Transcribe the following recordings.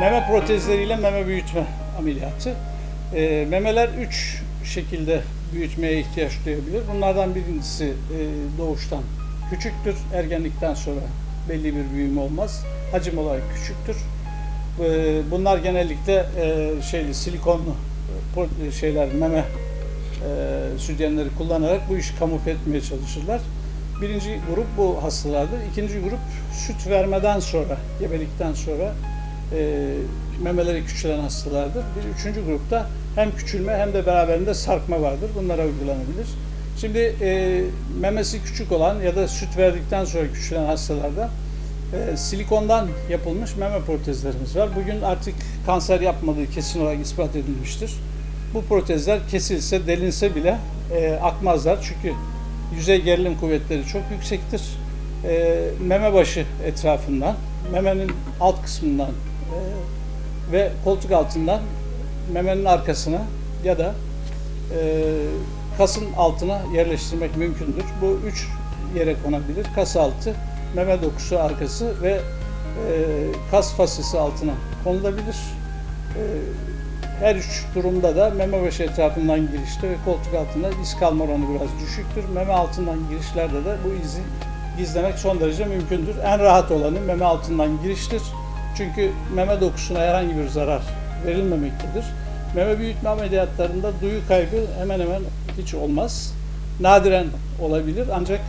Meme protezleriyle meme büyütme ameliyatı. E, memeler üç şekilde büyütmeye ihtiyaç duyabilir. Bunlardan birincisi e, doğuştan küçüktür. Ergenlikten sonra belli bir büyüme olmaz. Hacim olarak küçüktür. E, bunlar genellikle e, şeyli silikonlu e, pro- şeyler meme e, sütyenleri kullanarak bu işi kamufle etmeye çalışırlar. Birinci grup bu hastalardır. İkinci grup süt vermeden sonra, gebelikten sonra e, memeleri küçülen hastalardır. Bir üçüncü grupta hem küçülme hem de beraberinde sarkma vardır. Bunlara uygulanabilir. Şimdi e, memesi küçük olan ya da süt verdikten sonra küçülen hastalarda e, silikondan yapılmış meme protezlerimiz var. Bugün artık kanser yapmadığı kesin olarak ispat edilmiştir. Bu protezler kesilse, delinse bile e, akmazlar. Çünkü yüzey gerilim kuvvetleri çok yüksektir. E, meme başı etrafından, memenin alt kısmından e, ve koltuk altından memenin arkasına ya da e, kasın altına yerleştirmek mümkündür. Bu üç yere konabilir. Kas altı, meme dokusu arkası ve e, kas fasisi altına konulabilir. E, her üç durumda da meme başı etrafından girişte ve koltuk altında iz kalma oranı biraz düşüktür. Meme altından girişlerde de bu izi gizlemek son derece mümkündür. En rahat olanı meme altından giriştir. Çünkü meme dokusuna herhangi bir zarar verilmemektedir. Meme büyütme ameliyatlarında duyu kaybı hemen hemen hiç olmaz. Nadiren olabilir ancak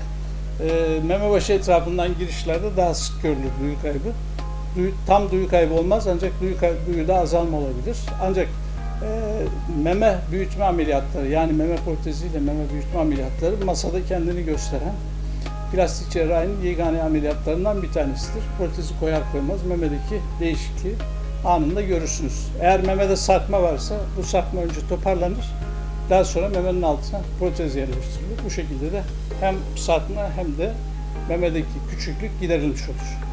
e, meme başı etrafından girişlerde daha sık görülür duyu kaybı. Duyu, tam duyu kaybı olmaz ancak duyu kay- duyuda azalma olabilir. Ancak e, meme büyütme ameliyatları yani meme proteziyle meme büyütme ameliyatları masada kendini gösteren plastik cerrahinin yegane ameliyatlarından bir tanesidir. Protezi koyar koymaz memedeki değişikliği anında görürsünüz. Eğer memede sarkma varsa bu sarkma önce toparlanır. Daha sonra memenin altına protez yerleştirilir. Bu şekilde de hem sarkma hem de memedeki küçüklük giderilmiş olur.